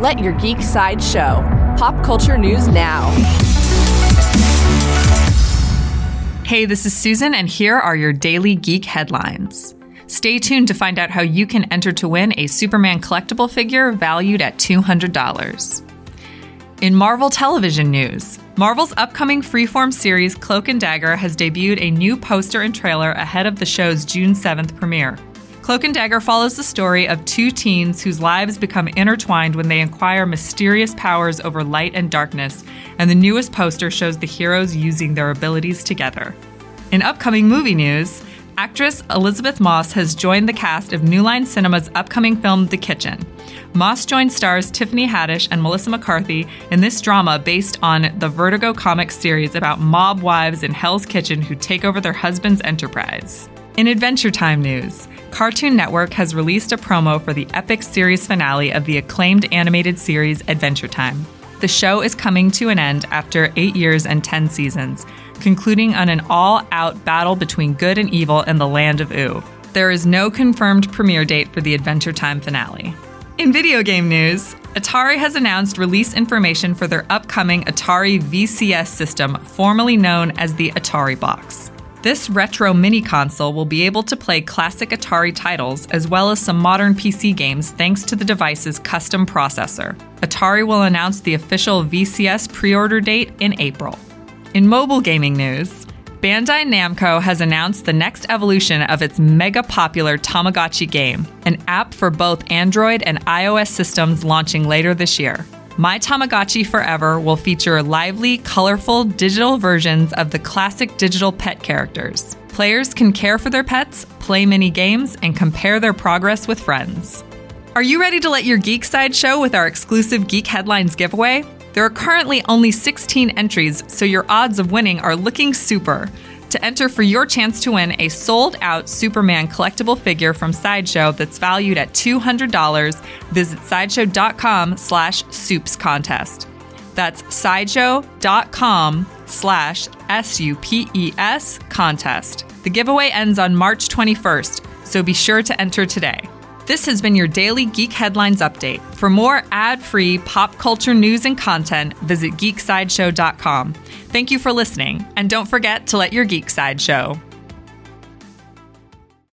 Let your geek side show. Pop culture news now. Hey, this is Susan, and here are your daily geek headlines. Stay tuned to find out how you can enter to win a Superman collectible figure valued at $200. In Marvel television news, Marvel's upcoming freeform series Cloak and Dagger has debuted a new poster and trailer ahead of the show's June 7th premiere. Cloak and Dagger follows the story of two teens whose lives become intertwined when they acquire mysterious powers over light and darkness, and the newest poster shows the heroes using their abilities together. In upcoming movie news, actress Elisabeth Moss has joined the cast of New Line Cinema's upcoming film The Kitchen. Moss joined stars Tiffany Haddish and Melissa McCarthy in this drama based on the Vertigo comic series about mob wives in Hell's Kitchen who take over their husband's enterprise. In Adventure Time news, Cartoon Network has released a promo for the epic series finale of the acclaimed animated series Adventure Time. The show is coming to an end after eight years and 10 seasons, concluding on an all out battle between good and evil in the land of Ooo. There is no confirmed premiere date for the Adventure Time finale. In video game news, Atari has announced release information for their upcoming Atari VCS system, formerly known as the Atari Box. This retro mini console will be able to play classic Atari titles as well as some modern PC games thanks to the device's custom processor. Atari will announce the official VCS pre order date in April. In mobile gaming news, Bandai Namco has announced the next evolution of its mega popular Tamagotchi game, an app for both Android and iOS systems launching later this year. My Tamagotchi Forever will feature lively, colorful digital versions of the classic digital pet characters. Players can care for their pets, play mini games, and compare their progress with friends. Are you ready to let your geek side show with our exclusive Geek Headlines giveaway? There are currently only 16 entries, so your odds of winning are looking super. To enter for your chance to win a sold out Superman collectible figure from Sideshow that's valued at $200, visit sideshow.com slash supes contest. That's sideshow.com slash S U P E S contest. The giveaway ends on March 21st, so be sure to enter today. This has been your daily Geek Headlines update. For more ad free pop culture news and content, visit geeksideshow.com. Thank you for listening, and don't forget to let your geek side show.